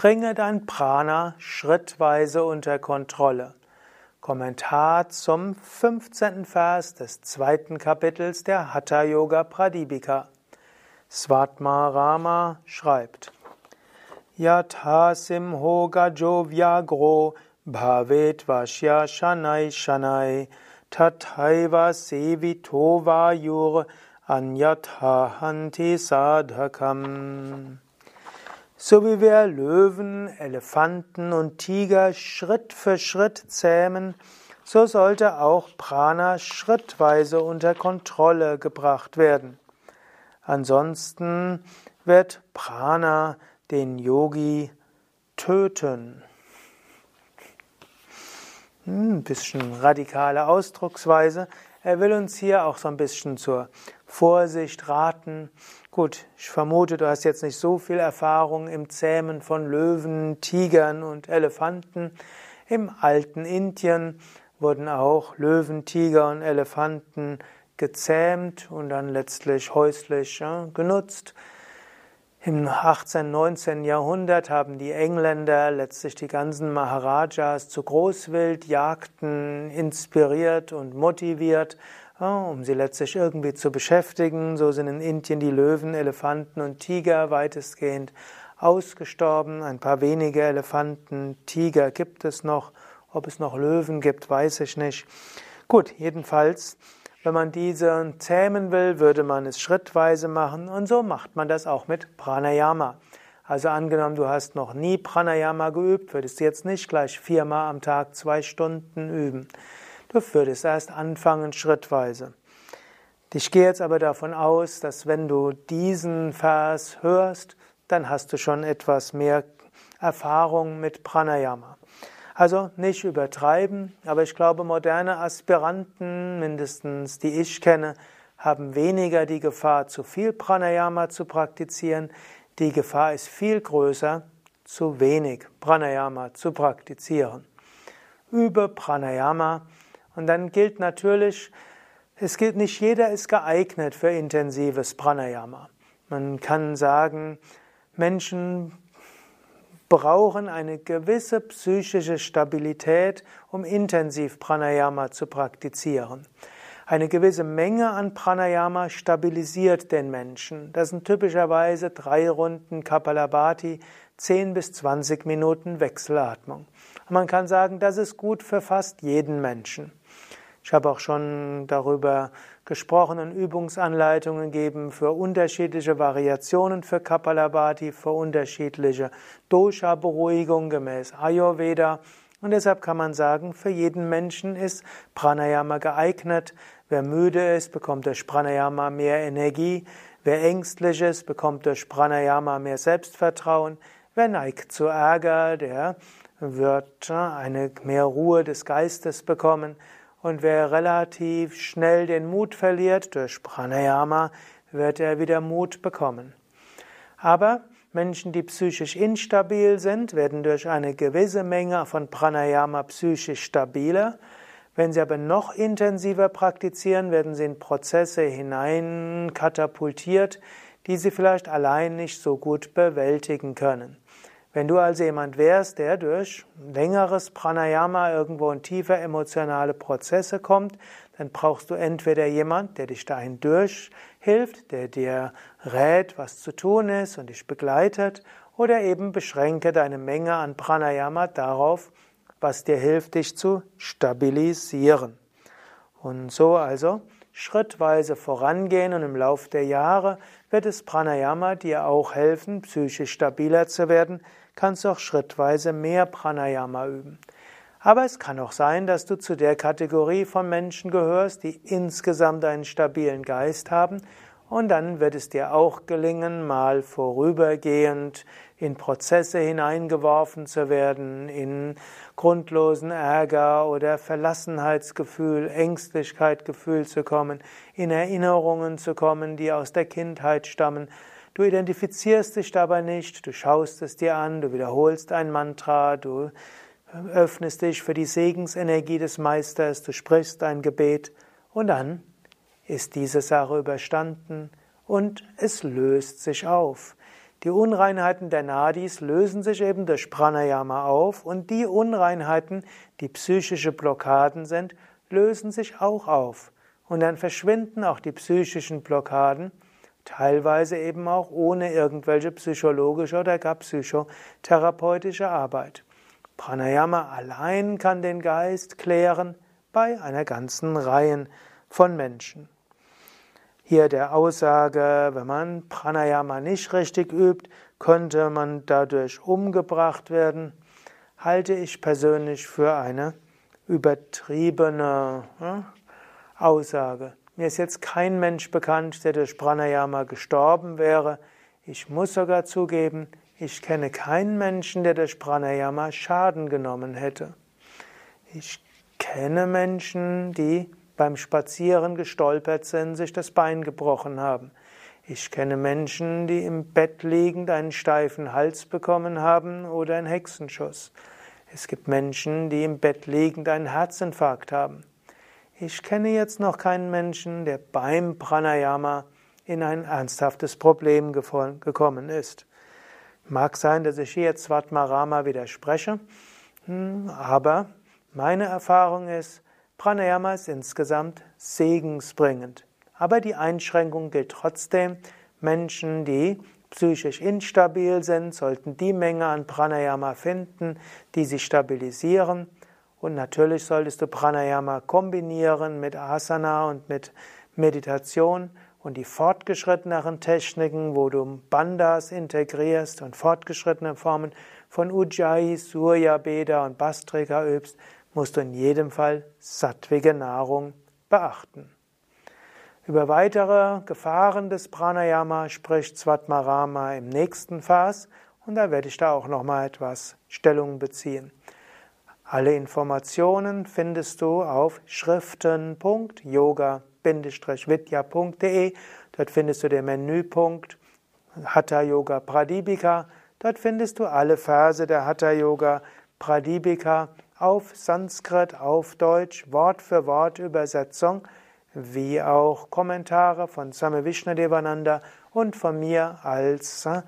Bringe dein Prana schrittweise unter Kontrolle. Kommentar zum 15. Vers des zweiten Kapitels der Hatha Yoga Pradipika. Svatma Rama schreibt: Yatha simho gajo vyagro bhavet vashya shanai shanai tathaiva sevito vayur anyatha hanti sadhakam. So wie wir Löwen, Elefanten und Tiger Schritt für Schritt zähmen, so sollte auch Prana schrittweise unter Kontrolle gebracht werden. Ansonsten wird Prana den Yogi töten. Hm, ein bisschen radikale Ausdrucksweise. Er will uns hier auch so ein bisschen zur Vorsicht raten. Gut, ich vermute, du hast jetzt nicht so viel Erfahrung im Zähmen von Löwen, Tigern und Elefanten. Im alten Indien wurden auch Löwen, Tiger und Elefanten gezähmt und dann letztlich häuslich ja, genutzt. Im 18., 19. Jahrhundert haben die Engländer letztlich die ganzen Maharajas zu Großwildjagden inspiriert und motiviert um sie letztlich irgendwie zu beschäftigen. So sind in Indien die Löwen, Elefanten und Tiger weitestgehend ausgestorben. Ein paar wenige Elefanten, Tiger gibt es noch. Ob es noch Löwen gibt, weiß ich nicht. Gut, jedenfalls, wenn man diese zähmen will, würde man es schrittweise machen und so macht man das auch mit Pranayama. Also angenommen, du hast noch nie Pranayama geübt, würdest jetzt nicht gleich viermal am Tag zwei Stunden üben. Du würdest erst anfangen schrittweise. Ich gehe jetzt aber davon aus, dass wenn du diesen Vers hörst, dann hast du schon etwas mehr Erfahrung mit Pranayama. Also nicht übertreiben, aber ich glaube, moderne Aspiranten, mindestens die ich kenne, haben weniger die Gefahr, zu viel Pranayama zu praktizieren. Die Gefahr ist viel größer, zu wenig Pranayama zu praktizieren. Übe Pranayama und dann gilt natürlich, es gilt nicht jeder ist geeignet für intensives Pranayama. Man kann sagen, Menschen brauchen eine gewisse psychische Stabilität, um intensiv Pranayama zu praktizieren. Eine gewisse Menge an Pranayama stabilisiert den Menschen. Das sind typischerweise drei Runden Kapalabhati, 10 bis 20 Minuten Wechselatmung. man kann sagen, das ist gut für fast jeden Menschen. Ich habe auch schon darüber gesprochen und Übungsanleitungen gegeben für unterschiedliche Variationen für Kapalabhati, für unterschiedliche Dosha-Beruhigung gemäß Ayurveda. Und deshalb kann man sagen, für jeden Menschen ist Pranayama geeignet. Wer müde ist, bekommt durch Pranayama mehr Energie. Wer ängstlich ist, bekommt durch Pranayama mehr Selbstvertrauen. Wer neigt zu Ärger, der wird eine mehr Ruhe des Geistes bekommen. Und wer relativ schnell den Mut verliert durch Pranayama, wird er wieder Mut bekommen. Aber Menschen, die psychisch instabil sind, werden durch eine gewisse Menge von Pranayama psychisch stabiler. Wenn sie aber noch intensiver praktizieren, werden sie in Prozesse hinein katapultiert, die sie vielleicht allein nicht so gut bewältigen können. Wenn du also jemand wärst, der durch längeres Pranayama irgendwo in tiefe emotionale Prozesse kommt, dann brauchst du entweder jemand, der dich dahin durchhilft, der dir rät, was zu tun ist und dich begleitet, oder eben beschränke deine Menge an Pranayama darauf, was dir hilft, dich zu stabilisieren. Und so also schrittweise vorangehen und im Lauf der Jahre wird das Pranayama dir auch helfen, psychisch stabiler zu werden, kannst du auch schrittweise mehr Pranayama üben. Aber es kann auch sein, dass du zu der Kategorie von Menschen gehörst, die insgesamt einen stabilen Geist haben und dann wird es dir auch gelingen, mal vorübergehend in Prozesse hineingeworfen zu werden, in grundlosen Ärger oder Verlassenheitsgefühl, Ängstlichkeit Gefühl zu kommen, in Erinnerungen zu kommen, die aus der Kindheit stammen. Du identifizierst dich dabei nicht, du schaust es dir an, du wiederholst ein Mantra, du öffnest dich für die Segensenergie des Meisters, du sprichst ein Gebet und dann ist diese Sache überstanden und es löst sich auf. Die Unreinheiten der Nadis lösen sich eben durch Pranayama auf und die Unreinheiten, die psychische Blockaden sind, lösen sich auch auf. Und dann verschwinden auch die psychischen Blockaden, teilweise eben auch ohne irgendwelche psychologische oder gar psychotherapeutische Arbeit. Pranayama allein kann den Geist klären bei einer ganzen Reihe von Menschen. Hier der Aussage, wenn man Pranayama nicht richtig übt, könnte man dadurch umgebracht werden, halte ich persönlich für eine übertriebene Aussage. Mir ist jetzt kein Mensch bekannt, der durch Pranayama gestorben wäre. Ich muss sogar zugeben, ich kenne keinen Menschen, der durch Pranayama Schaden genommen hätte. Ich kenne Menschen, die beim Spazieren gestolpert sind, sich das Bein gebrochen haben. Ich kenne Menschen, die im Bett liegend einen steifen Hals bekommen haben oder einen Hexenschuss. Es gibt Menschen, die im Bett liegend einen Herzinfarkt haben. Ich kenne jetzt noch keinen Menschen, der beim Pranayama in ein ernsthaftes Problem gekommen ist. Mag sein, dass ich hier Svatmarama widerspreche, hm, aber meine Erfahrung ist, Pranayama ist insgesamt segensbringend. Aber die Einschränkung gilt trotzdem. Menschen, die psychisch instabil sind, sollten die Menge an Pranayama finden, die sie stabilisieren. Und natürlich solltest du Pranayama kombinieren mit Asana und mit Meditation und die fortgeschritteneren Techniken, wo du Bandas integrierst und fortgeschrittene Formen von Ujjayi, Surya Beda und Bastrika übst, musst du in jedem Fall sattwige Nahrung beachten. Über weitere Gefahren des Pranayama spricht Svatmarama im nächsten Vers und da werde ich da auch noch mal etwas Stellung beziehen. Alle Informationen findest du auf schriften.yoga-vidya.de. Dort findest du den Menüpunkt Hatha Yoga Pradipika. Dort findest du alle Verse der Hatha Yoga Pradipika auf Sanskrit, auf Deutsch, Wort für Wort Übersetzung, wie auch Kommentare von Same Vishnadevananda und von mir als äh,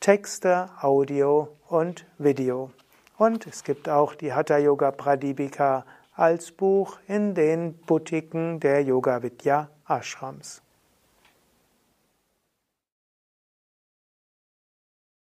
Texte, Audio und Video. Und es gibt auch die Hatha Yoga Pradipika als Buch in den Boutiquen der Yoga Vidya Ashrams.